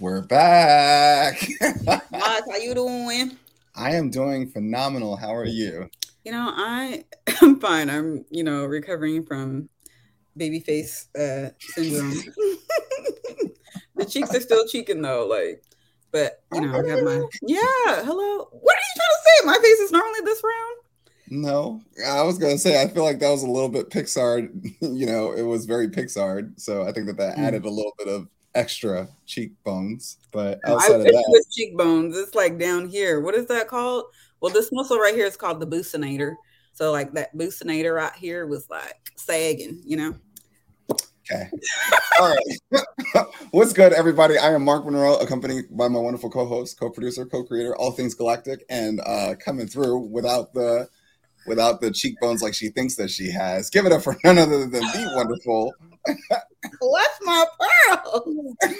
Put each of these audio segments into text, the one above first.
We're back. Moz, how you doing? I am doing phenomenal. How are you? You know, I am fine. I'm, you know, recovering from baby face uh, syndrome. the cheeks are still cheeking though, like, but you know, I have my yeah. Hello, what are you trying to say? My face is normally this round. No, I was gonna say I feel like that was a little bit Pixar. you know, it was very Pixar, so I think that that mm. added a little bit of extra cheekbones. But outside of that, with cheekbones, it's like down here. What is that called? Well, this muscle right here is called the buccinator. So like that buccinator right here was like sagging, you know. Okay. All right. What's good, everybody? I am Mark Monroe, accompanied by my wonderful co-host, co-producer, co-creator, all things galactic, and uh, coming through without the without the cheekbones like she thinks that she has. Give it up for none other than the wonderful. What's my pearl?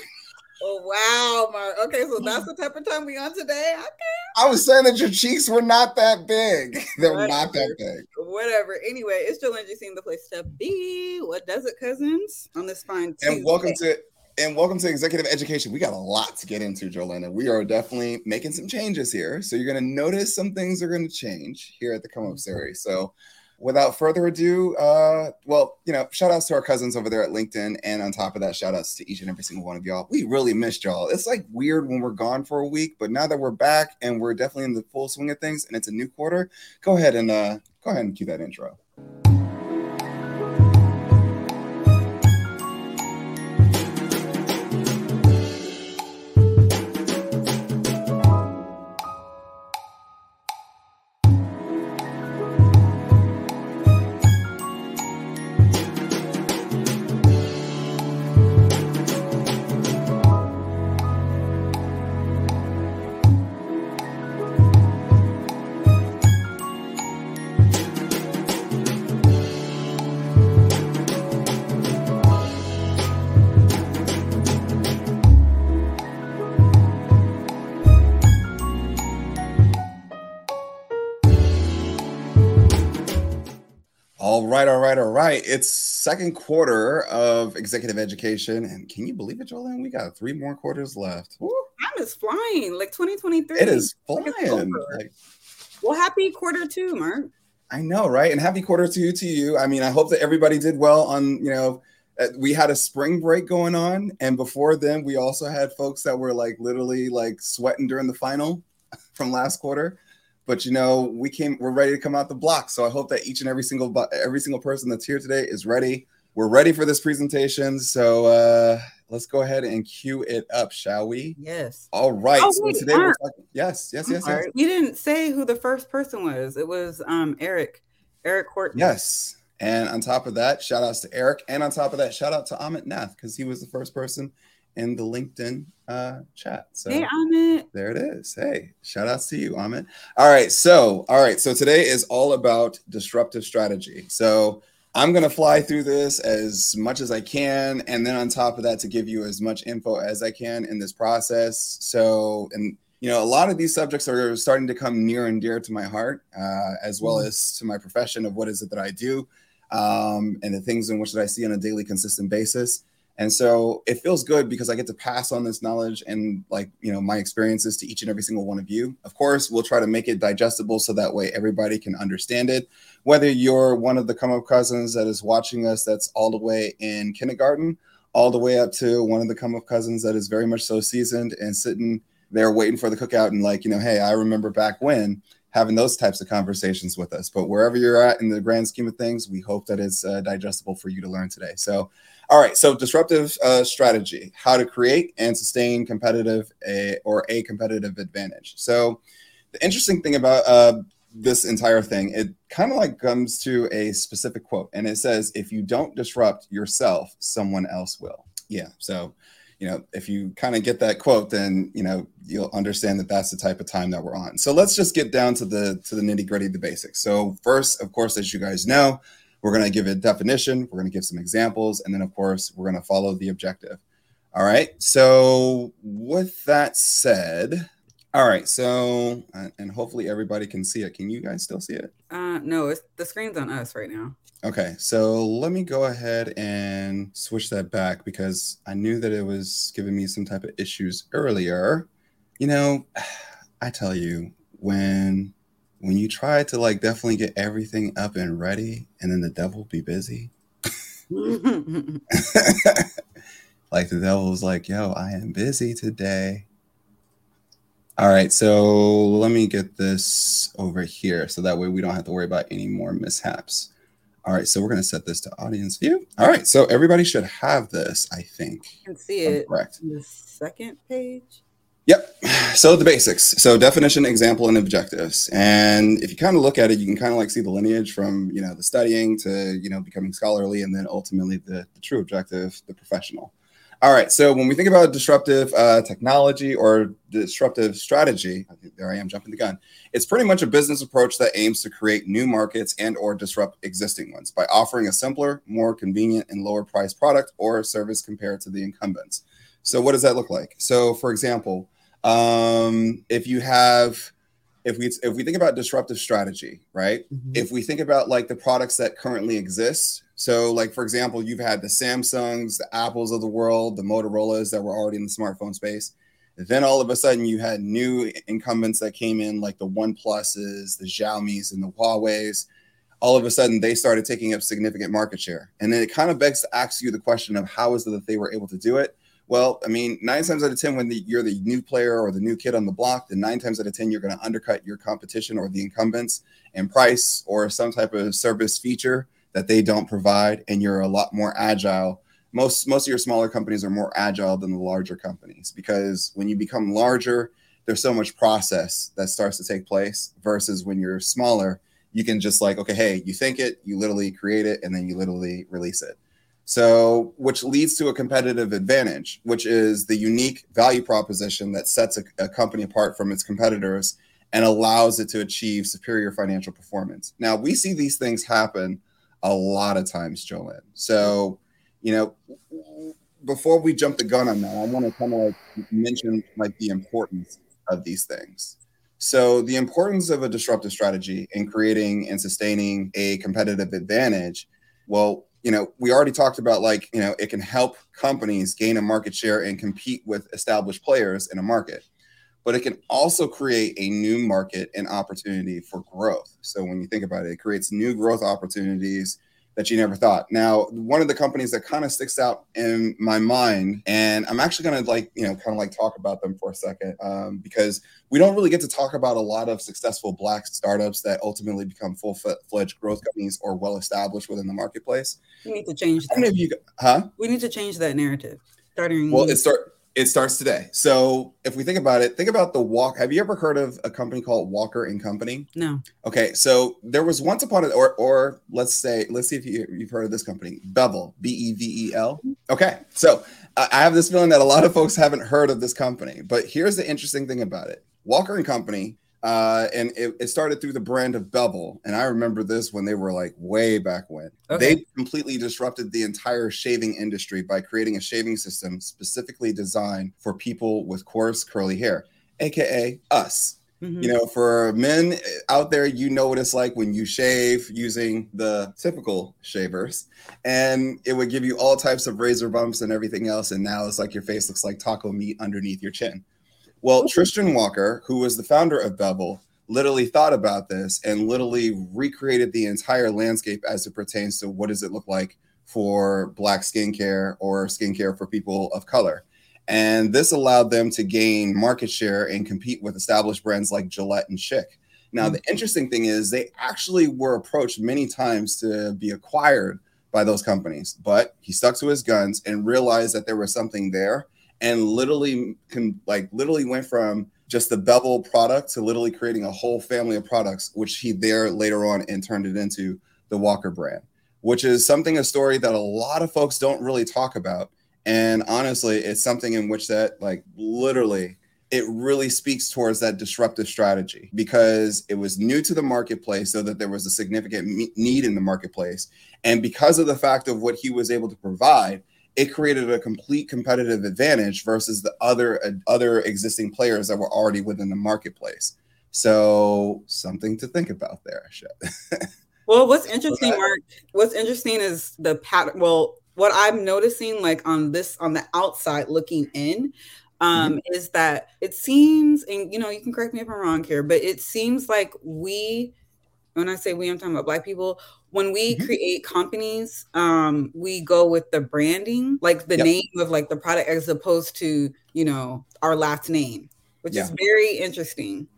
Oh wow, Mark. Okay, so that's the type of time we on today. Okay. I was saying that your cheeks were not that big. They're not that big. Whatever. Anyway, it's Jolinda seeing the place to be. What does it, cousins? On this fine Tuesday. And welcome to and welcome to executive education. We got a lot to get into, Jolinda. We are definitely making some changes here. So you're going to notice some things are going to change here at the Come Up mm-hmm. series. So without further ado, uh, well, you know, shout outs to our cousins over there at LinkedIn. And on top of that, shout outs to each and every single one of y'all. We really missed y'all. It's like weird when we're gone for a week, but now that we're back and we're definitely in the full swing of things and it's a new quarter, go ahead and uh, go ahead and cue that intro. Right, all right. It's second quarter of executive education, and can you believe it, Jolene? We got three more quarters left. Woo. Time is flying, like 2023. It is flying. Like, well, happy quarter two, Mark. I know, right? And happy quarter two to you. I mean, I hope that everybody did well on, you know, uh, we had a spring break going on, and before then, we also had folks that were like literally like sweating during the final from last quarter but you know we came we're ready to come out the block. So i hope that each and every single every single person that's here today is ready. We're ready for this presentation. So uh let's go ahead and cue it up shall we? Yes. All right. Oh, so today we're talking, yes yes yes, yes. You didn't say who the first person was. It was um eric eric courtney yes. And on top of that shout outs to eric. And on top of that shout out to amit nath because he was the first person in the LinkedIn uh, chat. So hey, Amit. There it is. Hey, shout outs to you, Amit. All right. So, all right. So today is all about disruptive strategy. So I'm going to fly through this as much as I can. And then on top of that, to give you as much info as I can in this process. So, and you know, a lot of these subjects are starting to come near and dear to my heart, uh, as well mm. as to my profession of what is it that I do um, and the things in which that I see on a daily, consistent basis. And so it feels good because I get to pass on this knowledge and like, you know, my experiences to each and every single one of you. Of course, we'll try to make it digestible so that way everybody can understand it. Whether you're one of the come up cousins that is watching us that's all the way in kindergarten, all the way up to one of the come up cousins that is very much so seasoned and sitting there waiting for the cookout and like, you know, hey, I remember back when having those types of conversations with us. But wherever you're at in the grand scheme of things, we hope that it's uh, digestible for you to learn today. So all right, so disruptive uh, strategy: how to create and sustain competitive a, or a competitive advantage. So, the interesting thing about uh, this entire thing, it kind of like comes to a specific quote, and it says, "If you don't disrupt yourself, someone else will." Yeah, so you know, if you kind of get that quote, then you know you'll understand that that's the type of time that we're on. So let's just get down to the to the nitty gritty, the basics. So first, of course, as you guys know, we're going to give a definition, we're going to give some examples, and then, of course, we're going to follow the objective. All right. So, with that said, All right. So, and hopefully everybody can see it. Can you guys still see it? Uh, no, it's the screen's on us right now. Okay. So let me go ahead and switch that back because I knew that it was giving me some type of issues earlier. You know, I tell you, when when you try to like definitely get everything up and ready and then the devil be busy? Like the devil's like yo i am busy today. All right so let me get this over here so that way we don't have to worry about any more mishaps. All right so we're going to set this to audience view. All right so everybody should have this i think. I can see it correct? the second page Yep. So the basics. So definition, example, and objectives. And if you kind of look at it, you can kind of like see the lineage from, you know, the studying to, you know, becoming scholarly and then ultimately the, the true objective, the professional. All right. So when we think about disruptive uh, technology or disruptive strategy, there I am jumping the gun. It's pretty much a business approach that aims to create new markets and or disrupt existing ones by offering a simpler, more convenient, and lower price product or service compared to the incumbents. So what does that look like? So for example, um, if you have, if we if we think about disruptive strategy, right? Mm-hmm. If we think about like the products that currently exist, so like for example, you've had the Samsungs, the Apples of the world, the Motorola's that were already in the smartphone space. Then all of a sudden, you had new incumbents that came in, like the One Pluses, the Xiaomi's, and the Huawei's. All of a sudden, they started taking up significant market share, and then it kind of begs to ask you the question of how is it that they were able to do it? Well, I mean, nine times out of 10, when the, you're the new player or the new kid on the block, then nine times out of 10, you're going to undercut your competition or the incumbents in price or some type of service feature that they don't provide. And you're a lot more agile. Most, most of your smaller companies are more agile than the larger companies because when you become larger, there's so much process that starts to take place versus when you're smaller, you can just like, okay, hey, you think it, you literally create it, and then you literally release it. So, which leads to a competitive advantage, which is the unique value proposition that sets a, a, company apart from its competitors and allows it to achieve superior financial performance. Now, we see these things happen a lot of times, Jolene. So, you know, before we jump the gun on that, I want to kind of like mention like the importance of these things. So, the importance of a disruptive strategy in creating and sustaining a competitive advantage. Well, you know, we already talked about like, you know, it can help companies gain a market share and compete with established players in a market, but it can also create a new market and opportunity for growth. So when you think about it, it creates new growth opportunities that you never thought. Now, one of the companies that kind of sticks out in my mind, and I'm actually going to like, you know, kind of like talk about them for a second um, because we don't really get to talk about a lot of successful Black startups that ultimately become full fledged growth companies or well established within the marketplace. We need to change that. You, huh? We need to change that narrative. Starting. Well, it start it starts today. So if we think about it, think about the walk. Have you ever heard of a company called Walker and Company? No. Okay, so there was once upon a or or let's say let's see if you, you've heard of this company, Bevel, B E V E L. Okay, so I have this feeling that a lot of folks haven't heard of this company, but here's the interesting thing about it: Walker and Company uh, and it, it, started through the brand of Bevel. And I remember this when they were like way back when. Okay. They completely disrupted the entire shaving industry by creating a shaving system specifically designed for people with coarse, curly hair, AKA us. Mm-hmm. You know, for men out there, you know what it's like when you shave using the typical shavers, and it would give you all types of razor bumps and everything else. And now it's like your face looks like taco meat underneath your chin. Well, Tristan Walker, who was the founder of Bevel, literally thought about this and literally recreated the entire landscape as it pertains to what does it look like for black skincare or skincare for people of color. And this allowed them to gain market share and compete with established brands like Gillette and Schick. Now, the mm. interesting thing is they actually were approached many times to be acquired by those companies, but he stuck to his guns and realized that there was something there and literally can like literally went from just the bevel product to literally creating a whole family of products which he there later on and turned it into the walker brand which is something a story that a lot of folks don't really talk about. And honestly it's something in which that like literally it really speaks towards that disruptive strategy because it was new to the marketplace so that there was a significant need in the marketplace. And because of the fact of what he was able to provide it created a complete competitive advantage versus the other uh, other existing players that were already within the marketplace. So something to think about there. well, what's interesting, Mark? What's interesting is the pattern. Well, what I'm noticing, like on this on the outside looking in, um, mm-hmm. is that it seems, and you know, you can correct me if I'm wrong here, but it seems like we, when I say we, I'm talking about Black people. When we mm-hmm. create companies, um, we go with the branding, like the yep. name of like the product, as opposed to you know our last name, which yeah. is very interesting.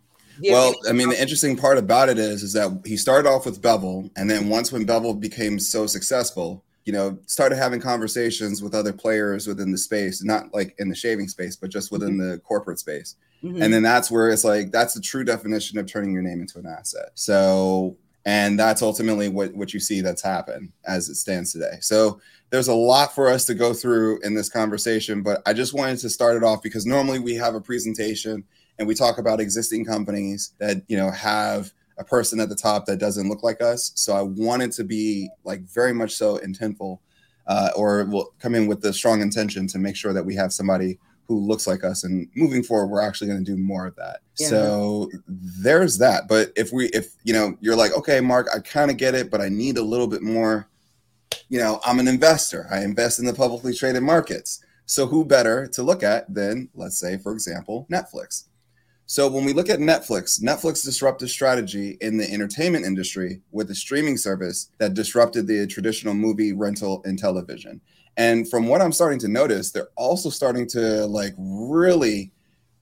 Well, I mean, the interesting part about it is, is that he started off with Bevel, and then once when Bevel became so successful, you know, started having conversations with other players within the space, not like in the shaving space, but just within mm-hmm. the corporate space. Mm-hmm. And then that's where it's like that's the true definition of turning your name into an asset. So, and that's ultimately what what you see that's happened as it stands today. So there's a lot for us to go through in this conversation, but I just wanted to start it off because normally we have a presentation and we talk about existing companies that you know have a person at the top that doesn't look like us. So I wanted to be like very much so intentful, uh, or will come in with the strong intention to make sure that we have somebody who looks like us. And moving forward, we're actually going to do more of that. Yeah. So there's that. But if we, if you know, you're like, okay, Mark, I kind of get it, but I need a little bit more. You know, I'm an investor. I invest in the publicly traded markets. So who better to look at than, let's say, for example, Netflix? So when we look at Netflix, Netflix disrupted strategy in the entertainment industry with a streaming service that disrupted the traditional movie rental and television. And from what I'm starting to notice, they're also starting to like really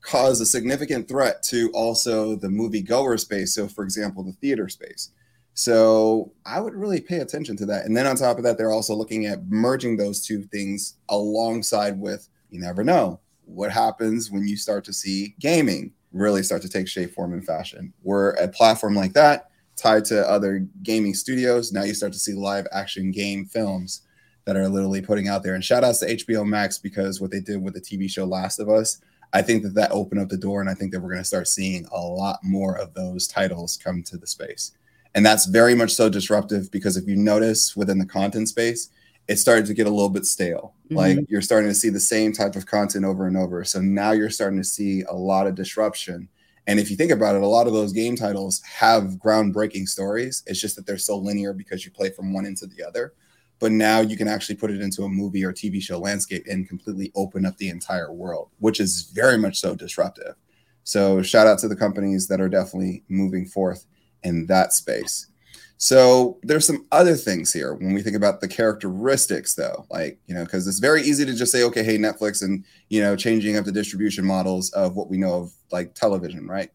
cause a significant threat to also the movie goer space. So for example, the theater space. So I would really pay attention to that. And then on top of that, they're also looking at merging those two things alongside with you never know what happens when you start to see gaming really start to take shape, form, and fashion. We're a platform like that tied to other gaming studios. Now you start to see live action game films that are literally putting out there. And shout outs to HBO Max because what they did with the TV show Last of Us, I think that that opened up the door, and I think that we're going to start seeing a lot more of those titles come to the space. And that's very much so disruptive because if you notice within the content space, it started to get a little bit stale. Mm-hmm. Like you're starting to see the same type of content over and over. So now you're starting to see a lot of disruption. And if you think about it, a lot of those game titles have groundbreaking stories. It's just that they're so linear because you play from one into the other. But now you can actually put it into a movie or TV show landscape and completely open up the entire world, which is very much so disruptive. So shout out to the companies that are definitely moving forth in that space. So there's some other things here when we think about the characteristics, though, like you know, because it's very easy to just say, okay, hey, Netflix, and you know, changing up the distribution models of what we know of like television, right?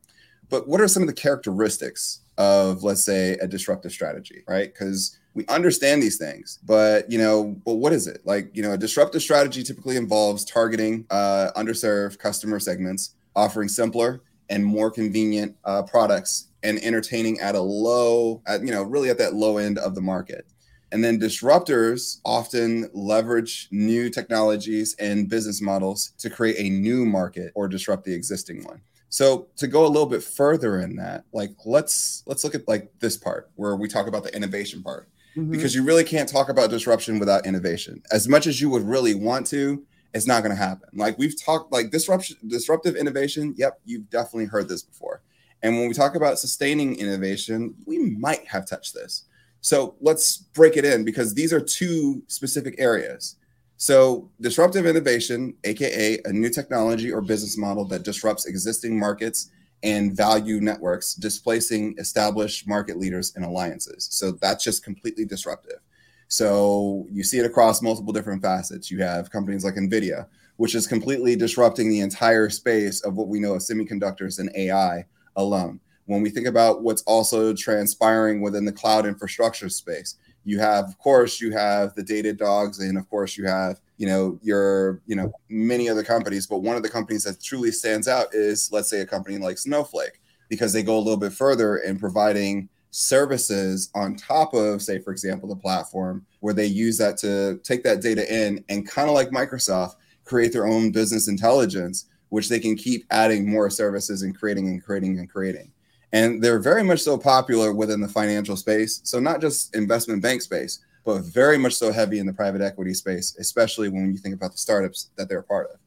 But what are some of the characteristics of, let's say, a disruptive strategy, right? Because we understand these things, but you know, but what is it? Like, you know, a disruptive strategy typically involves targeting uh, underserved customer segments, offering simpler and more convenient uh, products and entertaining at a low, at, you know, really at that low end of the market. And then disruptors often leverage new technologies and business models to create a new market or disrupt the existing one. So to go a little bit further in that, like let's let's look at like this part where we talk about the innovation part. Mm-hmm. Because you really can't talk about disruption without innovation. As much as you would really want to, it's not going to happen. Like we've talked like disruption disruptive innovation, yep, you've definitely heard this before. And when we talk about sustaining innovation, we might have touched this. So let's break it in because these are two specific areas. So, disruptive innovation, AKA a new technology or business model that disrupts existing markets and value networks, displacing established market leaders and alliances. So, that's just completely disruptive. So, you see it across multiple different facets. You have companies like NVIDIA, which is completely disrupting the entire space of what we know of semiconductors and AI alone. When we think about what's also transpiring within the cloud infrastructure space, you have, of course, you have the Datadogs, and of course, you have, you know, your, you know, many other companies. But one of the companies that truly stands out is, let's say, a company like Snowflake, because they go a little bit further in providing services on top of, say, for example, the platform where they use that to take that data in and kind of like Microsoft, create their own business intelligence which they can keep adding more services and creating and creating and creating. And they're very much so popular within the financial space. So not just investment bank space, but very much so heavy in the private equity space, especially when you think about the startups that they're a part of.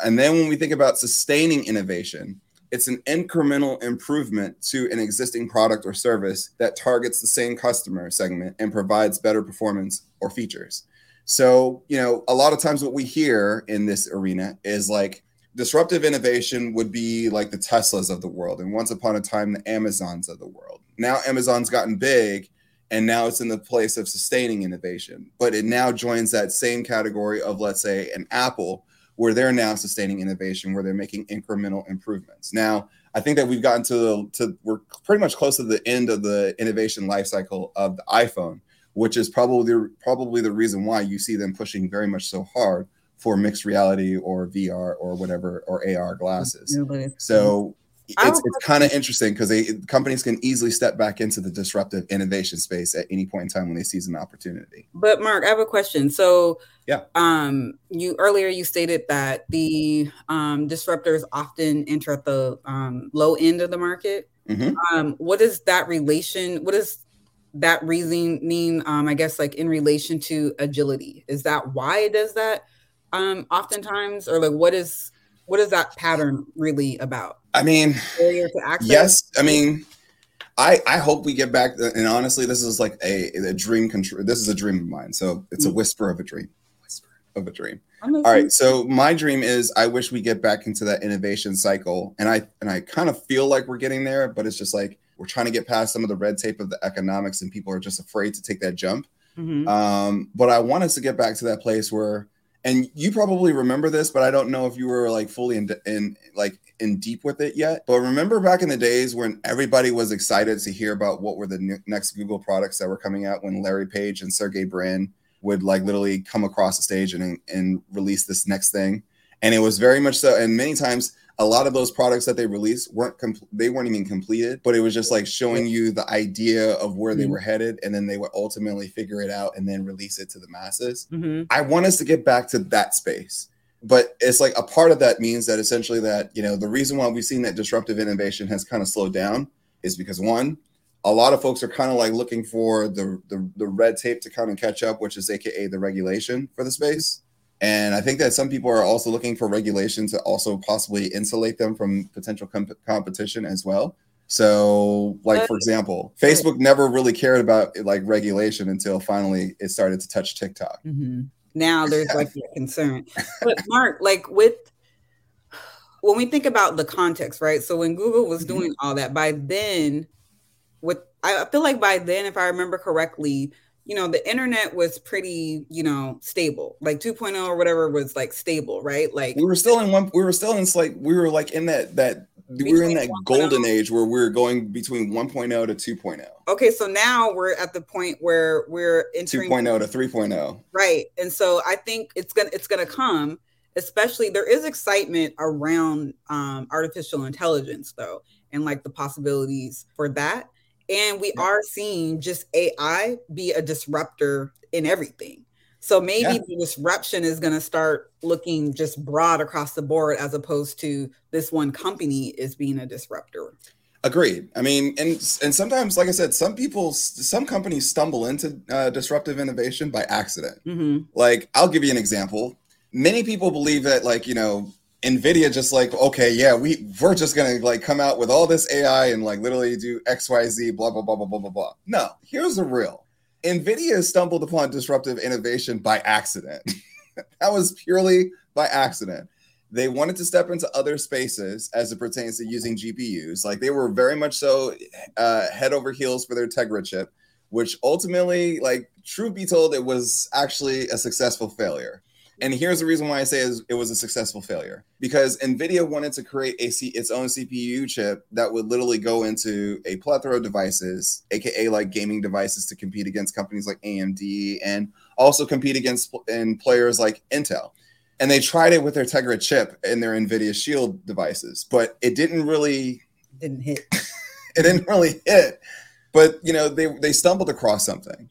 And then when we think about sustaining innovation, it's an incremental improvement to an existing product or service that targets the same customer segment and provides better performance or features. So, you know, a lot of times what we hear in this arena is like disruptive innovation would be like the Teslas of the world. And once upon a time, the Amazons of the world. Now, Amazon's gotten big and now it's in the place of sustaining innovation. But it now joins that same category of, let's say, an Apple where they're now sustaining innovation, where they're making incremental improvements. Now, I think that we've gotten to the to we're pretty much close to the end of the innovation life cycle of the iPhone, which is probably probably the reason why you see them pushing very much so hard for mixed reality or VR or whatever or AR glasses. So it's, it's kind of interesting because they companies can easily step back into the disruptive innovation space at any point in time when they seize an opportunity. But Mark, I have a question. So yeah, um, you earlier you stated that the um, disruptors often enter at the um, low end of the market. Mm-hmm. Um, what is that relation? What is that reasoning? Mean um, I guess like in relation to agility, is that why it does that? Um, oftentimes, or like what is what is that pattern really about? I mean, yes. I mean, I I hope we get back. And honestly, this is like a, a dream control. This is a dream of mine. So it's a mm. whisper of a dream. Whisper of a dream. All right. So my dream is I wish we get back into that innovation cycle, and I and I kind of feel like we're getting there, but it's just like we're trying to get past some of the red tape of the economics, and people are just afraid to take that jump. Mm-hmm. Um, but I want us to get back to that place where and you probably remember this, but I don't know if you were like fully in, in like in deep with it yet. But remember back in the days when everybody was excited to hear about what were the next Google products that were coming out when Larry Page and Sergey Brin would like literally come across the stage and and release this next thing, and it was very much so. And many times a lot of those products that they released weren't com- they weren't even completed but it was just like showing you the idea of where mm-hmm. they were headed and then they would ultimately figure it out and then release it to the masses mm-hmm. i want us to get back to that space but it's like a part of that means that essentially that you know the reason why we've seen that disruptive innovation has kind of slowed down is because one a lot of folks are kind of like looking for the, the the red tape to kind of catch up which is aka the regulation for the space and I think that some people are also looking for regulation to also possibly insulate them from potential competition as well. So, like for example, Facebook never really cared about like regulation until finally it started to touch TikTok. Mm-hmm. Now there's like a concern. But Mark, like with when we think about the context, right? So when Google was mm-hmm. doing all that, by then, with I feel like by then, if I remember correctly, you know, the internet was pretty, you know, stable. Like 2.0 or whatever was like stable, right? Like we were still in one we were still in like we were like in that that we were in that golden age where we are going between 1.0 to 2.0. Okay, so now we're at the point where we're entering 2.0 to 3.0. Right. And so I think it's gonna it's gonna come, especially there is excitement around um, artificial intelligence though, and like the possibilities for that. And we yeah. are seeing just AI be a disruptor in everything. So maybe yeah. the disruption is going to start looking just broad across the board as opposed to this one company is being a disruptor. Agreed. I mean, and and sometimes, like I said, some people, some companies stumble into uh, disruptive innovation by accident. Mm-hmm. Like, I'll give you an example. Many people believe that, like, you know, Nvidia just like, okay, yeah, we we're just gonna like come out with all this AI and like literally do X, Y, Z, blah blah blah blah blah blah blah. No, here's the real. Nvidia stumbled upon disruptive innovation by accident. that was purely by accident. They wanted to step into other spaces as it pertains to using GPUs. Like they were very much so uh, head over heels for their Tegra chip, which ultimately, like, truth be told, it was actually a successful failure. And here's the reason why I say it was a successful failure because NVIDIA wanted to create a C- its own CPU chip that would literally go into a plethora of devices, aka like gaming devices, to compete against companies like AMD and also compete against in players like Intel. And they tried it with their Tegra chip in their NVIDIA Shield devices, but it didn't really didn't hit. it didn't really hit. But you know, they they stumbled across something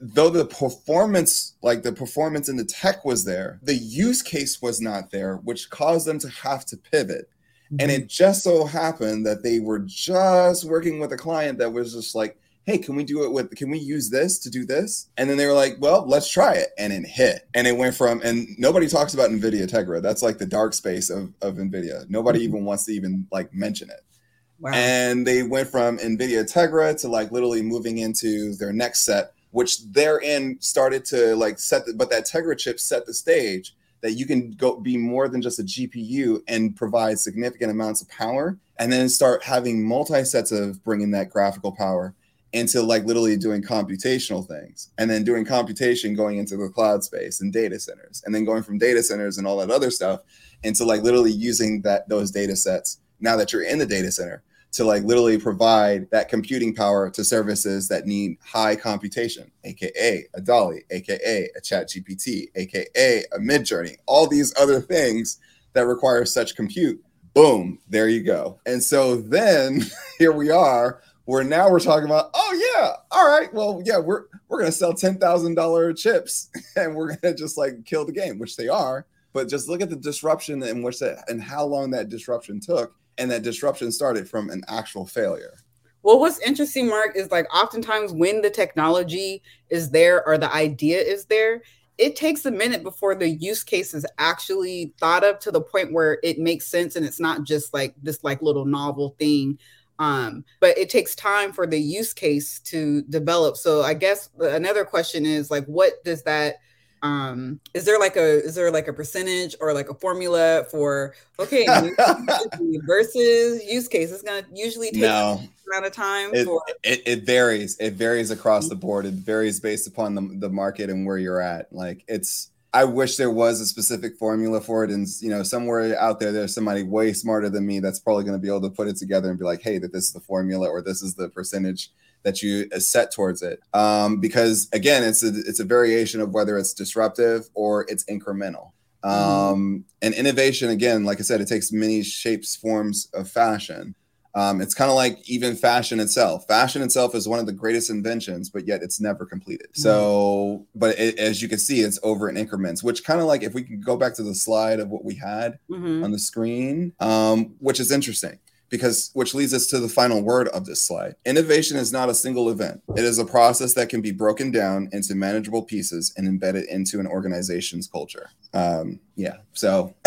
though the performance like the performance in the tech was there the use case was not there which caused them to have to pivot mm-hmm. and it just so happened that they were just working with a client that was just like hey, can we do it with, can we use this to do this? And then they were like, well, let's try it. And it hit. And it went from, and nobody talks about NVIDIA Tegra. That's like the dark space of, of NVIDIA. Nobody mm-hmm. even wants to even like mention it. Wow. And they went from NVIDIA Tegra to like literally moving into their next set, which therein started to like set, the, but that Tegra chip set the stage that you can go be more than just a GPU and provide significant amounts of power, and then start having multi sets of bringing that graphical power into like literally doing computational things and then doing computation going into the cloud space and data centers and then going from data centers and all that other stuff into like literally using that those data sets now that you're in the data center to like literally provide that computing power to services that need high computation, aka a DALL-E, aka a Chat GPT, aka a Midjourney, all these other things that require such compute. Boom, there you go. And so then here we are, where now we're talking about, oh yeah, all right, well, yeah, we're we're gonna sell ten thousand dollar chips and we're gonna just like kill the game, which they are. But just look at the disruption in which that and how long that disruption took and that disruption started from an actual failure. Well, what's interesting, Mark, is like oftentimes when the technology is there or the idea is there, it takes a minute before the use case is actually thought of to the point where it makes sense and it's not just like this like little novel thing. Um, but it takes time for the use case to develop. So I guess another question is like, what does that um is there like a is there like a percentage or like a formula for okay versus use case it's gonna usually take no. amount of time it, for- it, it varies. It varies across the board. It varies based upon the, the market and where you're at. Like it's I wish there was a specific formula for it, and you know, somewhere out there, there's somebody way smarter than me that's probably going to be able to put it together and be like, "Hey, that this is the formula, or this is the percentage that you set towards it. Um, because again, it's a it's a variation of whether it's disruptive or it's incremental. Mm-hmm. Um, and innovation, again, like I said, it takes many shapes, forms of fashion. Um, it's kind of like even fashion itself. Fashion itself is one of the greatest inventions, but yet it's never completed. Mm-hmm. So, but it, as you can see, it's over in increments, which kind of like if we can go back to the slide of what we had mm-hmm. on the screen, um, which is interesting because which leads us to the final word of this slide. Innovation is not a single event. It is a process that can be broken down into manageable pieces and embedded into an organization's culture. Um, yeah, so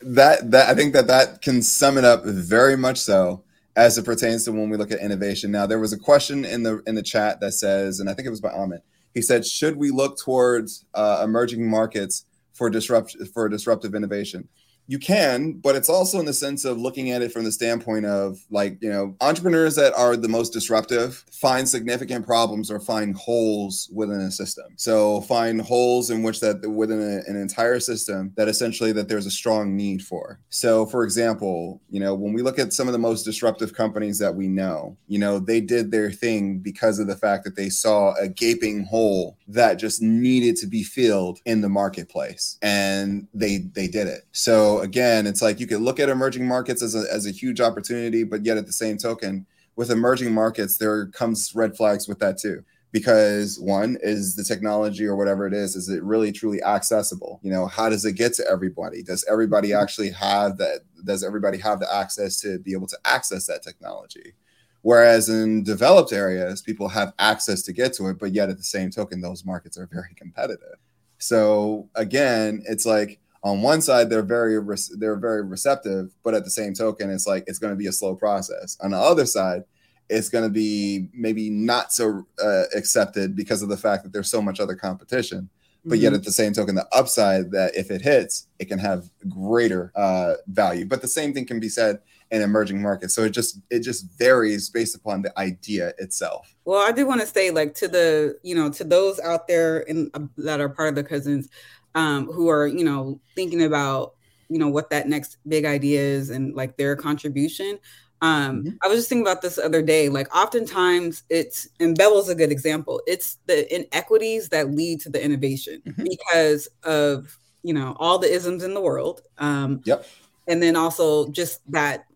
that that I think that that can sum it up very much so as it pertains to when we look at innovation. Now, there was a question in the in the chat that says, and I think it was by Amit. He said, "Should we look towards uh, emerging markets for disrupt for disruptive innovation?" You can, but it's also in the sense of looking at it from the standpoint of like, you know, entrepreneurs that are the most disruptive find significant problems or find holes within a system. So find holes in which that within a, an entire system that essentially that there's a strong need for. So for example, you know, when we look at some of the most disruptive companies that we know, you know, they did their thing because of the fact that they saw a gaping hole that just needed to be filled in the marketplace and they they did it. So again, it's like you could look at emerging markets as a, as a huge opportunity, but yet at the same token, with emerging markets, there comes red flags with that too. Because one is the technology or whatever it is, is it really truly accessible? You know, how does it get to everybody? Does everybody mm-hmm. actually have that? Does everybody have the access to be able to access that technology? Whereas in developed areas, people have access to get to it, but yet at the same token, those markets are very competitive. So again, it's like on one side they're very they're very receptive but at the same token it's like it's going to be a slow process on the other side it's going to be maybe not so uh, accepted because of the fact that there's so much other competition but mm-hmm. yet at the same token the upside that if it hits it can have greater uh, value but the same thing can be said in emerging markets so it just it just varies based upon the idea itself well i do want to say like to the you know to those out there in uh, that are part of the cousins um, who are you know thinking about you know what that next big idea is and like their contribution um, mm-hmm. I was just thinking about this other day. Like, oftentimes it's, and Bevel's a good example. It's the inequities that lead to the innovation mm-hmm. because of, you know, all the isms in the world. Um, yep. And then also just that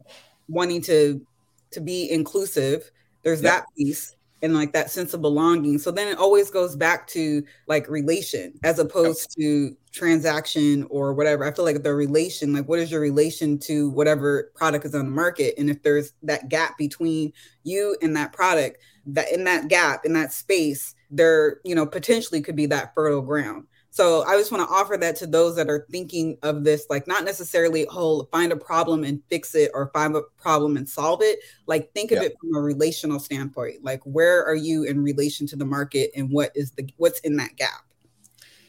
wanting to to be inclusive. There's yep. that piece. and like that sense of belonging. So then it always goes back to like relation as opposed to transaction or whatever. I feel like the relation, like what is your relation to whatever product is on the market? And if there's that gap between you and that product, that in that gap, in that space, there, you know, potentially could be that fertile ground. So I just want to offer that to those that are thinking of this, like not necessarily, oh, find a problem and fix it or find a problem and solve it. Like think of yeah. it from a relational standpoint. Like where are you in relation to the market and what is the what's in that gap?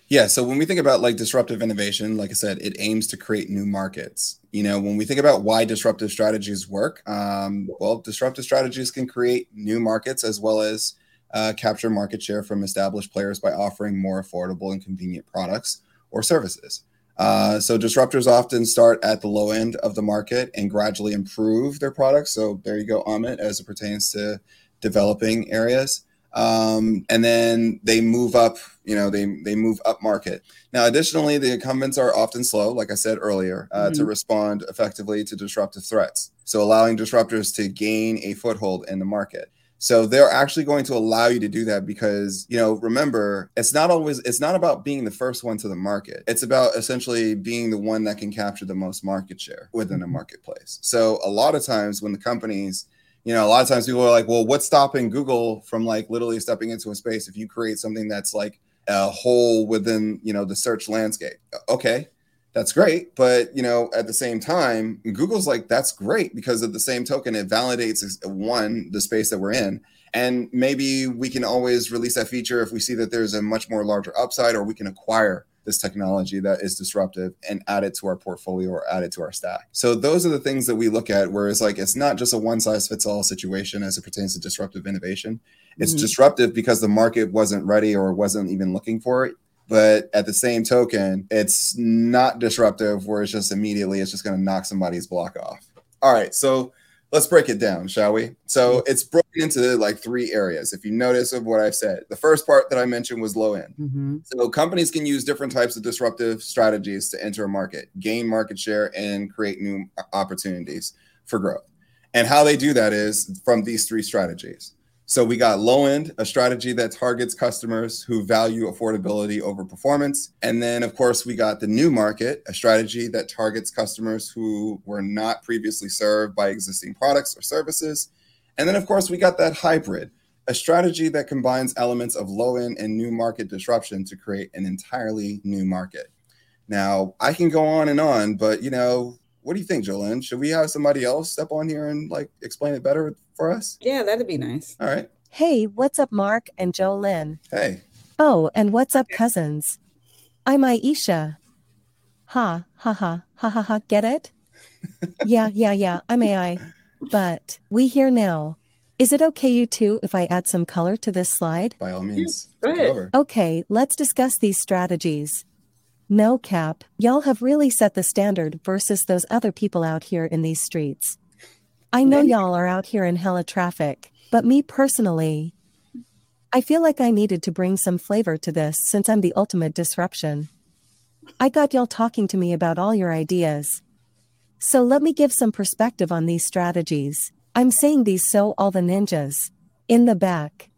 Yeah. So when we think about like disruptive innovation, like I said, it aims to create new markets. You know, when we think about why disruptive strategies work, um, well, disruptive strategies can create new markets as well as uh, capture market share from established players by offering more affordable and convenient products or services. Uh, so disruptors often start at the low end of the market and gradually improve their products. So there you go, Amit, as it pertains to developing areas. Um, and then they move up, you know, they they move up market. Now, additionally, the incumbents are often slow, like I said earlier, uh, mm-hmm. to respond effectively to disruptive threats. So allowing disruptors to gain a foothold in the market. So they're actually going to allow you to do that because, you know, remember, it's not always it's not about being the first one to the market. It's about essentially being the one that can capture the most market share within a mm-hmm. marketplace. So a lot of times when the companies, you know, a lot of times people are like, "Well, what's stopping Google from like literally stepping into a space if you create something that's like a hole within, you know, the search landscape?" Okay, that's great but you know at the same time google's like that's great because of the same token it validates one the space that we're in and maybe we can always release that feature if we see that there's a much more larger upside or we can acquire this technology that is disruptive and add it to our portfolio or add it to our stack. So those are the things that we look at whereas like it's not just a one size fits all situation as it pertains to disruptive innovation. It's mm-hmm. disruptive because the market wasn't ready or wasn't even looking for it but at the same token, it's not disruptive where it's just immediately it's just going to knock somebody's block off. All right, so let's break it down, shall we? So it's broken into like three areas. If you notice of what I've said, the first part that I mentioned was low end. Mm-hmm. So companies can use different types of disruptive strategies to enter a market, gain market share, and create new opportunities for growth. And how they do that is from these three strategies. So we got low end, a strategy that targets customers who value affordability over performance. And then, of course, we got the new market, a strategy that targets customers who were not previously served by existing products or services. And then, of course, we got that hybrid, a strategy that combines elements of low end and new market disruption to create an entirely new market. Now, I can go on and on, but you know, what do you think, Jolene? Should we have somebody else step on here and like explain it better for us? Yeah, that'd be nice. All right. Hey, what's up, Mark and Jolene? Hey. Oh, and what's up, cousins? I'm Aisha. Ha, ha, ha, ha, ha, ha. Get it? yeah, yeah, yeah. I'm AI. But we here now. Is it okay, you two, if I add some color to this slide? By all means. Okay, let's discuss these strategies. No cap, y'all have really set the standard versus those other people out here in these streets. I know y'all are out here in hella traffic, but me personally, I feel like I needed to bring some flavor to this since I'm the ultimate disruption. I got y'all talking to me about all your ideas. So let me give some perspective on these strategies. I'm saying these so all the ninjas in the back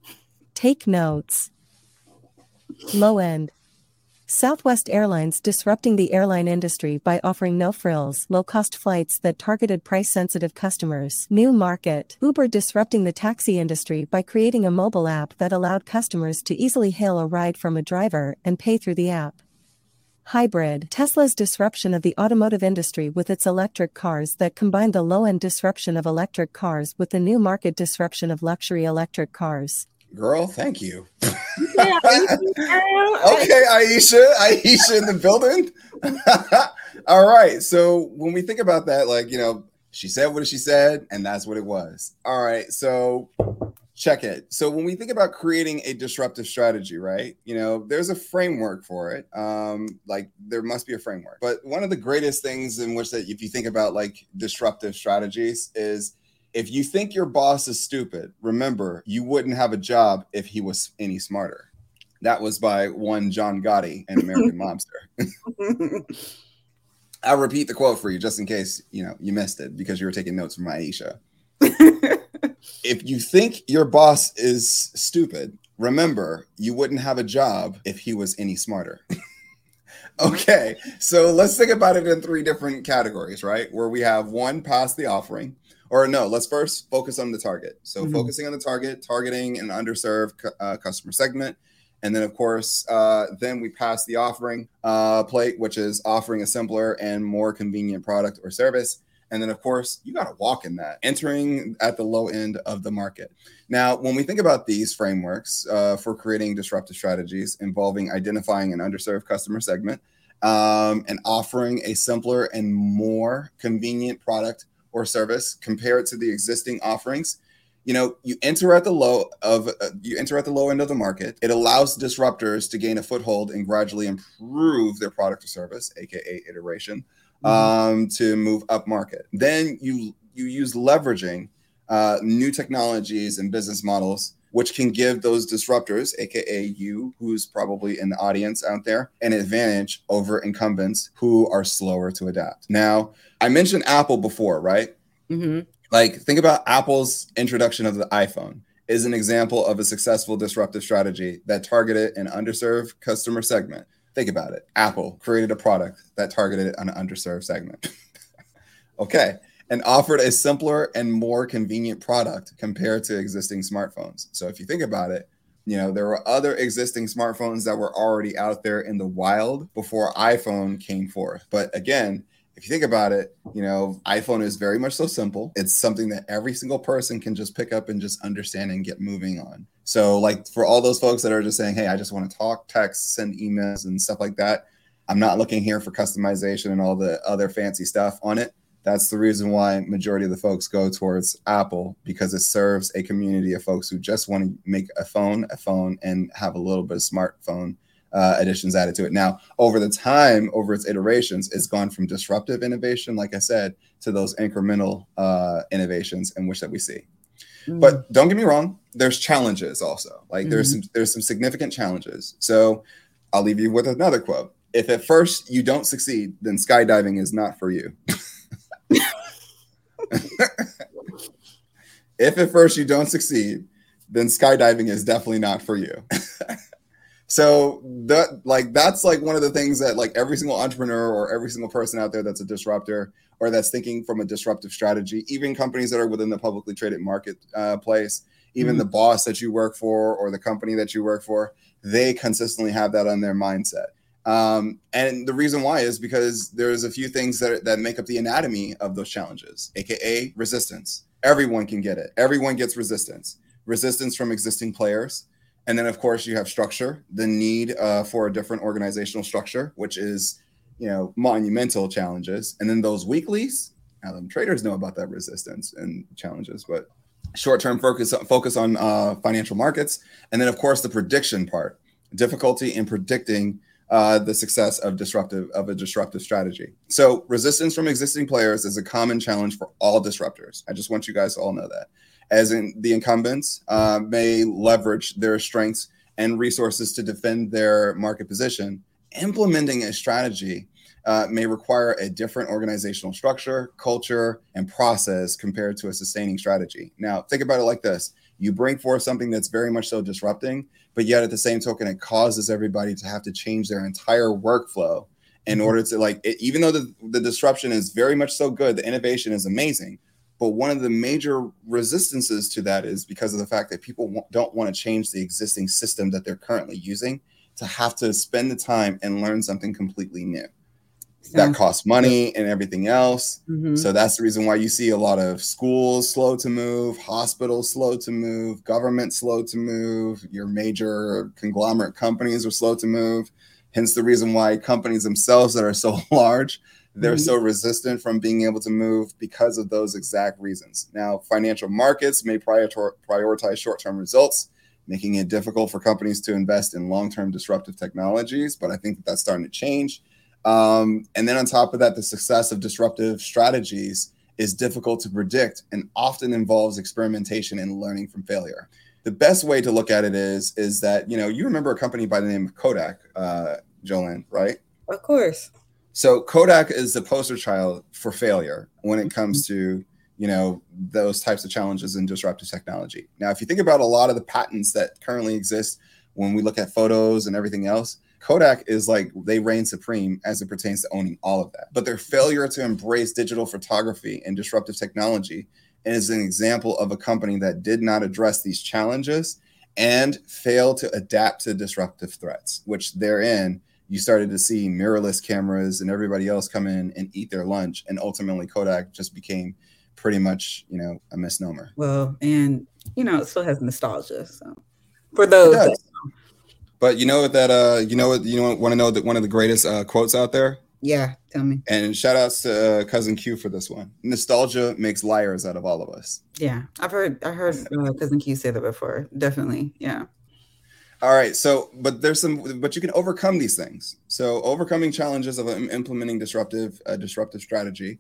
take notes. Low end. Southwest Airlines disrupting the airline industry by offering no frills, low cost flights that targeted price sensitive customers. New market. Uber disrupting the taxi industry by creating a mobile app that allowed customers to easily hail a ride from a driver and pay through the app. Hybrid. Tesla's disruption of the automotive industry with its electric cars that combined the low end disruption of electric cars with the new market disruption of luxury electric cars. Girl, thank you. okay, Aisha, Aisha in the building. All right. So when we think about that, like, you know, she said what she said, and that's what it was. All right. So check it. So when we think about creating a disruptive strategy, right? You know, there's a framework for it. Um, like there must be a framework. But one of the greatest things in which that if you think about like disruptive strategies is if you think your boss is stupid, remember you wouldn't have a job if he was any smarter. That was by one John Gotti, an American mobster. I'll repeat the quote for you just in case you know you missed it because you were taking notes from Aisha. if you think your boss is stupid, remember you wouldn't have a job if he was any smarter. okay, so let's think about it in three different categories, right? Where we have one past the offering, or no, let's first focus on the target. So, mm-hmm. focusing on the target, targeting an underserved uh, customer segment. And then, of course, uh, then we pass the offering uh, plate, which is offering a simpler and more convenient product or service. And then, of course, you got to walk in that, entering at the low end of the market. Now, when we think about these frameworks uh, for creating disruptive strategies involving identifying an underserved customer segment um, and offering a simpler and more convenient product or service compare it to the existing offerings, you know, you enter at the low of uh, you enter at the low end of the market. It allows disruptors to gain a foothold and gradually improve their product or service, aka iteration mm-hmm. um, to move up market. Then you you use leveraging uh, new technologies and business models, which can give those disruptors, aka you, who's probably in the audience out there, an advantage over incumbents who are slower to adapt. Now, I mentioned Apple before, right? Mm-hmm. Like, think about Apple's introduction of the iPhone is an example of a successful disruptive strategy that targeted an underserved customer segment Think about it. Apple created a product that targeted an underserved segment. okay. And offered a simpler and more convenient product compared to existing smartphones. So if you think about it, you know, there were other existing smartphones that were already out there in the wild before iPhone came forth. But again, if you think about it, you know, iPhone is very much so simple. It's something that every single person can just pick up and just understand and get moving on. So, like for all those folks that are just saying, "Hey, I just want to talk, text, send emails, and stuff like that," I'm not looking here for customization and all the other fancy stuff on it. That's the reason why majority of the folks go towards Apple because it serves a community of folks who just want to make a phone, a phone, and have a little bit of smartphone uh, additions added to it. Now, over the time, over its iterations, it's gone from disruptive innovation, like I said, to those incremental uh, innovations in which that we see. Mm-hmm. But don't get me wrong, there's challenges also. Like mm-hmm. there's some there's some significant challenges. So I'll leave you with another quote. If at first you don't succeed, then skydiving is not for you. if at first you don't succeed, then skydiving is definitely not for you. So that like that's like one of the things that like every single entrepreneur or every single person out there that's a disruptor or that's thinking from a disruptive strategy, even companies that are within the publicly traded marketplace, uh, even mm-hmm. the boss that you work for or the company that you work for, they consistently have that on their mindset. Um, and the reason why is because there's a few things that, that make up the anatomy of those challenges, aka resistance. Everyone can get it. Everyone gets resistance. Resistance from existing players, and then, of course, you have structure, the need uh, for a different organizational structure, which is, you know, monumental challenges. And then those weeklies, now the traders know about that resistance and challenges, but short-term focus focus on uh, financial markets, and then, of course, the prediction part, difficulty in predicting uh, the success of disruptive of a disruptive strategy. So, resistance from existing players is a common challenge for all disruptors. I just want you guys to all know that as in the incumbents uh, may leverage their strengths and resources to defend their market position. Implementing a strategy uh, may require a different organizational structure, culture, and process compared to a sustaining strategy. Now, think about it like this you bring forth something that's very much so disrupting, but yet at the same token, it causes everybody to have to change their entire workflow in mm-hmm. order to like, it, even though the, the disruption is very much so good, the innovation is amazing but one of the major resistances to that is because of the fact that people w- don't want to change the existing system that they're currently using to have to spend the time and learn something completely new. That costs money and everything else. Mm-hmm. So that's the reason why you see a lot of schools slow to move, hospitals slow to move, government slow to move, your major conglomerate companies are slow to move. Hence the reason why companies themselves that are so large they're mm-hmm. so resistant from being able to move because of those exact reasons. Now, financial markets may prioritize short term results, making it difficult for companies to invest in long term disruptive technologies. But I think that that's starting to change. Um, and then on top of that, the success of disruptive strategies is difficult to predict and often involves experimentation and learning from failure. The best way to look at it is is that you know you remember a company by the name of Kodak, uh, Jolene, right? Of course. So Kodak is the poster child for failure when it comes to you know those types of challenges in disruptive technology. Now, if you think about a lot of the patents that currently exist when we look at photos and everything else, Kodak is like they reign supreme as it pertains to owning all of that. But their failure to embrace digital photography and disruptive technology is an example of a company that did not address these challenges and failed to adapt to disruptive threats, which therein you started to see mirrorless cameras and everybody else come in and eat their lunch. And ultimately, Kodak just became pretty much, you know, a misnomer. Well, and, you know, it still has nostalgia. So for those that but you know what that uh you know what you know want to know that one of the greatest uh, quotes out there? Yeah, tell me. And shout outs to uh, cousin Q for this one. Nostalgia makes liars out of all of us. Yeah, I've heard I heard uh, cousin Q say that before. Definitely, yeah. All right, so but there's some but you can overcome these things. So overcoming challenges of implementing disruptive uh, disruptive strategy.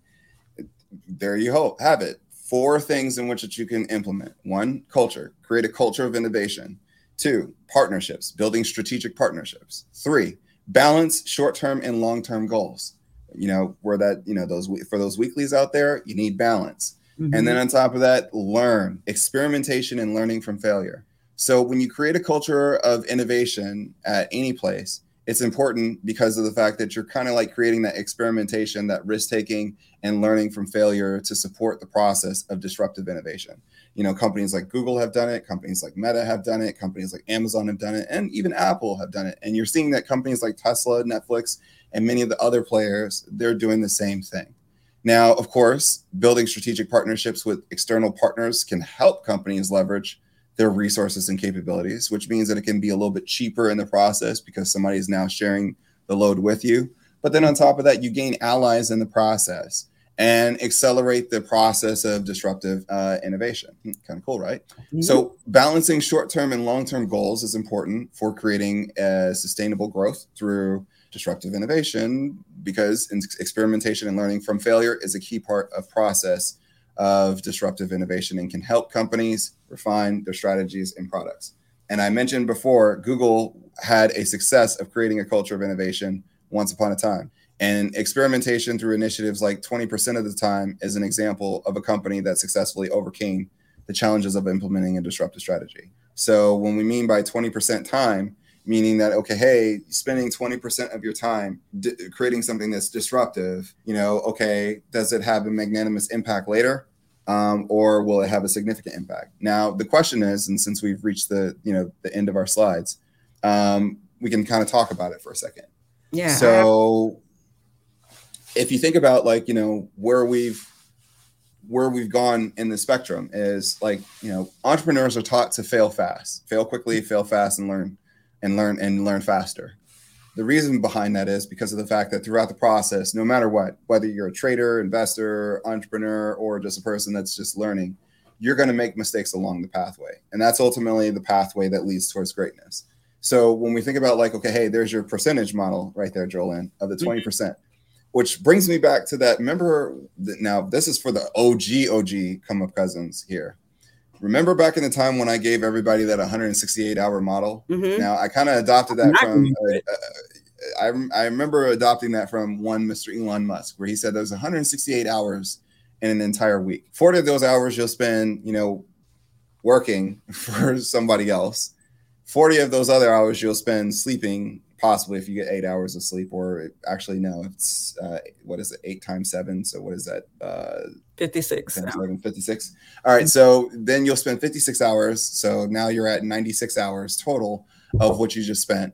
There you ho- have it. Four things in which that you can implement. One, culture. Create a culture of innovation. Two, partnerships, building strategic partnerships. Three, balance short-term and long-term goals. You know, where that, you know, those for those weeklies out there, you need balance. Mm-hmm. And then on top of that, learn, experimentation and learning from failure. So when you create a culture of innovation at any place, it's important because of the fact that you're kind of like creating that experimentation, that risk taking, and learning from failure to support the process of disruptive innovation. You know companies like google have done it companies like meta have done it companies like amazon have done it and even apple have done it. And you're seeing that companies like tesla netflix and many of the other players they're doing the same thing. Now of course building strategic partnerships with external partners can help companies leverage their resources and capabilities which means that it can be a little bit cheaper in the process because somebody is now sharing the load with you but then on top of that you gain allies in the process and accelerate the process of disruptive uh, innovation. Hmm, kind of cool, right? Mm-hmm. So, balancing short term and long term goals is important for creating sustainable growth through disruptive innovation because experimentation and learning from failure is a key part of process of disruptive innovation and can help companies refine their strategies and products. And I mentioned before, Google had a success of creating a culture of innovation once upon a time. And experimentation through initiatives like 20% of the time is an example of a company that successfully overcame the challenges of implementing a disruptive strategy. So when we mean by 20% time, meaning that okay, hey, spending 20% of your time di- creating something that's disruptive, you know, okay, does it have a magnanimous impact later? Um, or will it have a significant impact? Now the question is, and since we've reached the you know the end of our slides, um, we can kind of talk about it for a second. Yeah. So if you think about like you know where we've where we've gone in the spectrum is like you know entrepreneurs are taught to fail fast fail quickly fail fast and learn and learn and learn faster the reason behind that is because of the fact that throughout the process no matter what whether you're a trader investor entrepreneur or just a person that's just learning you're going to make mistakes along the pathway and that's ultimately the pathway that leads towards greatness so when we think about like okay hey there's your percentage model right there Jolene of the mm-hmm. 20% which brings me back to that. Remember, now this is for the OG OG come up cousins here. Remember back in the time when I gave everybody that 168 hour model? Mm-hmm. Now I kind of adopted that from. Uh, uh, I, I remember adopting that from one Mr. Elon Musk, where he said there's 168 hours in an entire week. 40 of those hours you'll spend, you know, working for somebody else. 40 of those other hours you'll spend sleeping possibly if you get eight hours of sleep, or actually no, it's uh, what is it, eight times seven? So what is that? Uh, 56. Seven, 56. All right. So then you'll spend 56 hours. So now you're at 96 hours total of what you just spent.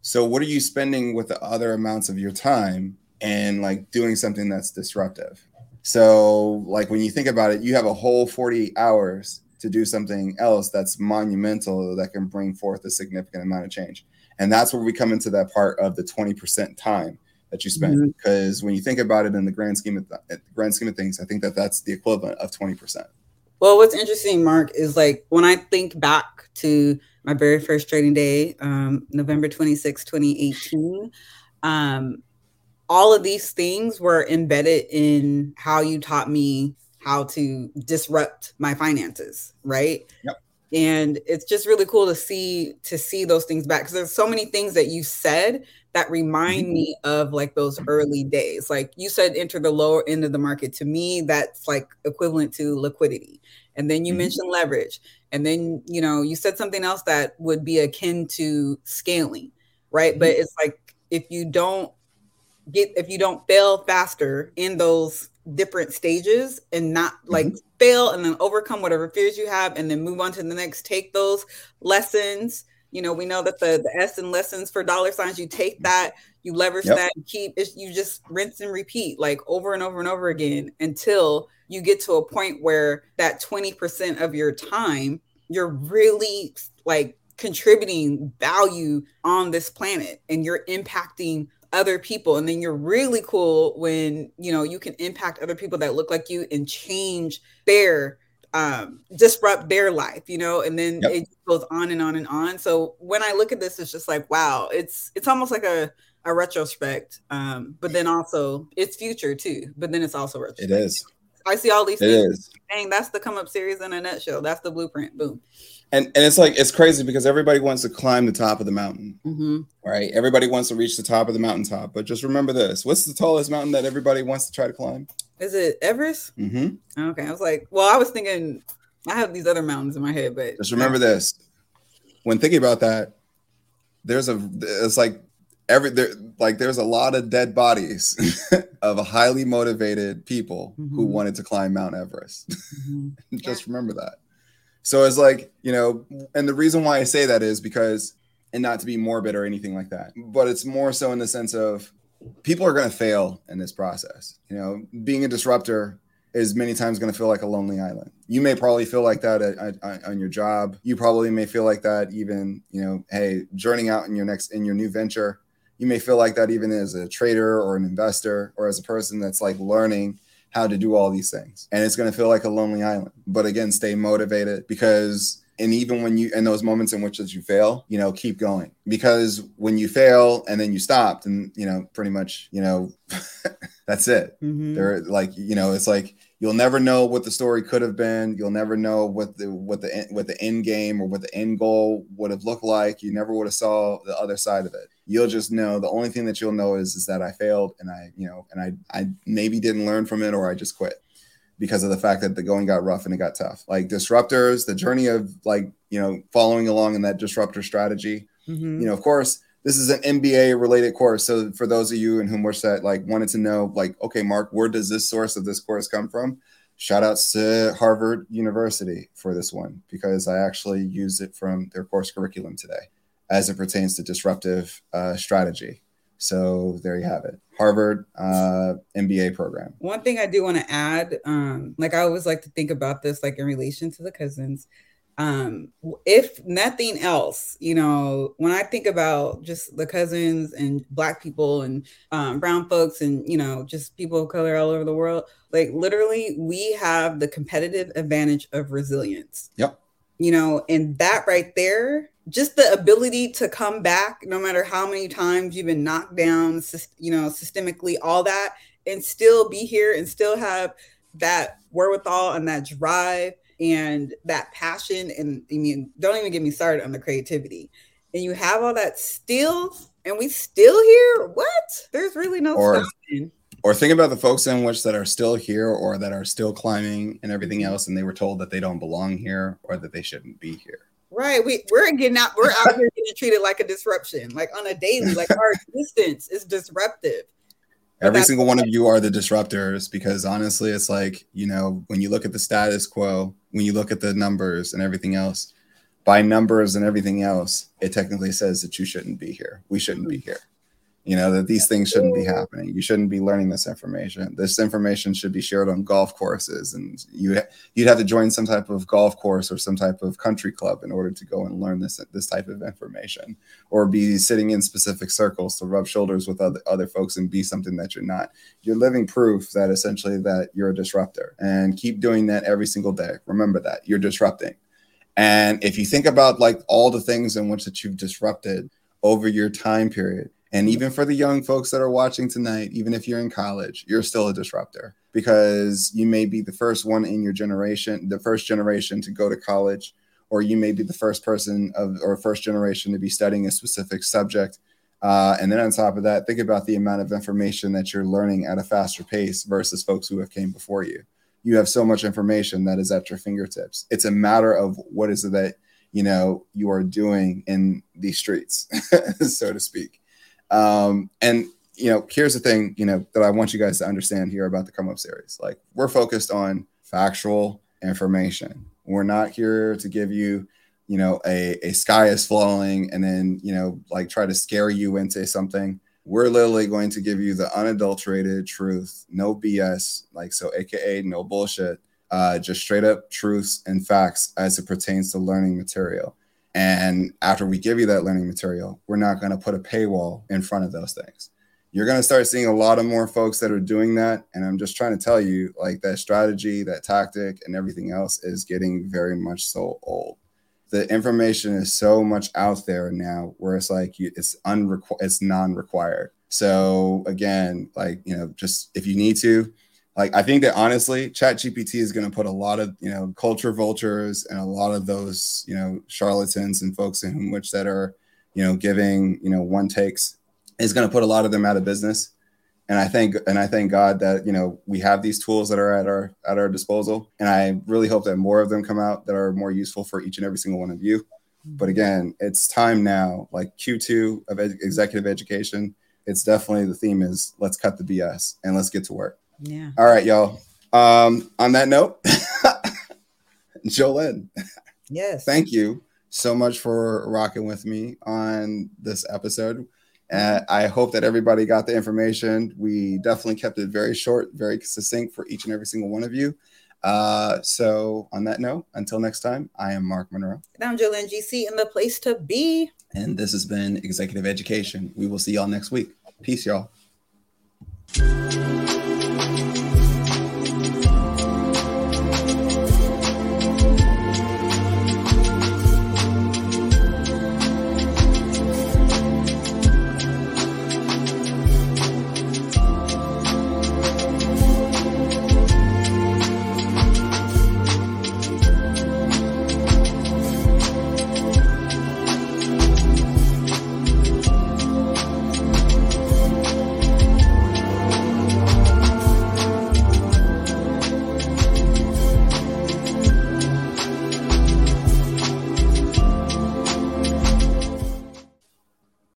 So what are you spending with the other amounts of your time and like doing something that's disruptive? So like when you think about it, you have a whole 40 hours to do something else that's monumental that can bring forth a significant amount of change. And that's where we come into that part of the 20% time that you spend. Because mm-hmm. when you think about it in the grand scheme of th- grand scheme of things, I think that that's the equivalent of 20%. Well, what's interesting, Mark, is like when I think back to my very first trading day, um, November 26, 2018, um, all of these things were embedded in how you taught me how to disrupt my finances, right? Yep and it's just really cool to see to see those things back because there's so many things that you said that remind Mm-hmm. me of like those early days. Like you said, enter the lower end of the market. To me, that's like equivalent to liquidity. And then you Mhm. mentioned leverage. And then, you know, you said something else that would be akin to scaling, right? But Mm-hmm. it's like if you don't get, if you don't fail faster in those different stages and not like Mm-hmm. Fail and then overcome whatever fears you have and then move on to the next, take those lessons. You know, we know that the, the S and lessons for dollar signs, you take that, you leverage Yep. that, you keep it, you just rinse and repeat like over and over and over again until you get to a point where that 20% of your time, you're really like contributing value on this planet and you're impacting other people and then you're really cool when you know you can impact other people that look like you and change their um disrupt their life you know and then Yep. it goes on and on and on so when i look at this it's just like wow it's it's almost like a a retrospect um but then also it's future too but then it's also It retrospect. is. i see all these It things is. dang that's the come up series in a nutshell that's the blueprint boom And and it's like it's crazy because everybody wants to climb the top of the mountain, hmm right? Everybody wants to reach the top of the mountaintop. But just remember this: what's the tallest mountain that everybody wants to try to climb? is it everest hmm okay i was like well i was thinking i have these other mountains in my head but Just remember this: when thinking about that, there's a it's like every there like there's a lot of dead bodies of highly motivated people who Mhm. wanted to climb Mount Everest. Mhm. just remember that. So it's like, you know, and the reason why I say that is because, and not to be morbid or anything like that, but it's more so in the sense of people are going to fail in this process. You know, being a disruptor is many times going to feel like a lonely island. You may probably feel like that at, at- on your job. You probably may feel like that even, you know, hey, journeying out in your next, in your new venture. You may feel like that even as a trader or an investor or as a person that's like learning how to do all these things. And it's going to feel like a lonely island. But again, stay motivated because and even when you in those moments in which you fail, you know, keep going. Because when you fail and then you stopped and you know, pretty much, you know, that's it. Mhm. They're like, you know, it's like you'll never know what the story could have been. You'll never know what the what the what the end game or what the end goal would have looked like. You never would have saw the other side of it. You'll just know the only thing that you'll know is is that I failed and I, you know, and I I maybe didn't learn from it or I just quit because of the fact that the going got rough and it got tough. Like disruptors, the journey of like, you know, following along in that disruptor strategy Mhm. you know, of course, this is an MBA related course. So for those of you in whom we're set, like wanted to know, like, okay, Mark, where does this source of this course come from? Shout outs to Harvard University for this one because I actually used it from their course curriculum today as it pertains to disruptive uh, strategy. So there you have it, Harvard uh, MBA program. One thing I do want to add, um, like I always like to think about this, like in relation to the cousins. Um, if nothing else, you know, when I think about just the cousins and black people and um, brown folks and you know, just people of color all over the world, like literally, we have the competitive advantage of resilience. Yep. You know, and that right there, just the ability to come back, no matter how many times you've been knocked down, you know, systemically, all that, and still be here and still have that wherewithal and that drive and that passion. And I mean, don't even get me started on the creativity. And you have all that still, and we still here. What? There's really no Or- stopping. Or think about the folks in which that are still here or that are still climbing and everything mm-hmm. else, and they were told that they don't belong here or that they shouldn't be here. Right. We we're getting out, we're out here getting treated like a disruption, like on a daily, like our existence is disruptive. Every single one of you are the disruptors because honestly, it's like, you know, when you look at the status quo, when you look at the numbers and everything else, by numbers and everything else, it technically says that you shouldn't be here. We shouldn't be mm-hmm. here. You know, that these things shouldn't be happening. You shouldn't be learning this information. This information should be shared on golf courses and you you'd have to join some type of golf course or some type of country club in order to go and learn this this type of information or be sitting in specific circles to rub shoulders with other, other folks and be something that you're not. You're living proof that essentially that you're a disruptor and keep doing that every single day. Remember that. You're disrupting. And if you think about like all the things in which that you've disrupted over your time period and even for the young folks that are watching tonight even if you're in college you're still a disruptor because you may be the first one in your generation the first generation to go to college or you may be the first person of or first generation to be studying a specific subject Uh, and then on top of that, think about the amount of information that you're learning at a faster pace versus folks who have came before you. You have so much information that is at your fingertips. It's a matter of what is it that you know you are doing in these streets, so to speak. Um, and you know, here's the thing, you know, that I want you guys to understand here about the come up series. Like we're focused on factual information. We're not here to give you you know a, a sky is falling and then you know like try to scare you into something we're literally going to give you the unadulterated truth no bs like so aka no bullshit uh, just straight up truths and facts as it pertains to learning material and after we give you that learning material we're not going to put a paywall in front of those things. You're going to start seeing a lot of more folks that are doing that. And i'm just trying to tell you like that strategy that tactic and everything else is getting very much so old. The information is so much out there now where it's like you, it's unrequired it's non-required. So again like you know just if you need to like i think that honestly chat gpt is going to put a lot of you know culture vultures and a lot of those you know charlatans and folks in which that are you know giving you know one takes is going to put a lot of them out of business and I think and I thank God that you know we have these tools that are at our at our disposal, and I really hope that more of them come out that are more useful for each and every single one of you. Mm-hmm. But again, it's time now, like Q2 of ed- executive education. It's definitely the theme is let's cut the BS and let's get to work. Yeah. All right, y'all. Um, on that note, Jolene, Yes. thank you so much for rocking with me on this episode. Uh, I hope that everybody got the information. We definitely kept it very short, very succinct for each and every single one of you. Uh, so, on that note, until next time, I am Mark Monroe, And I'm Jolene GC in the place to be. and this has been Executive Education. We will see y'all next week. Peace, y'all.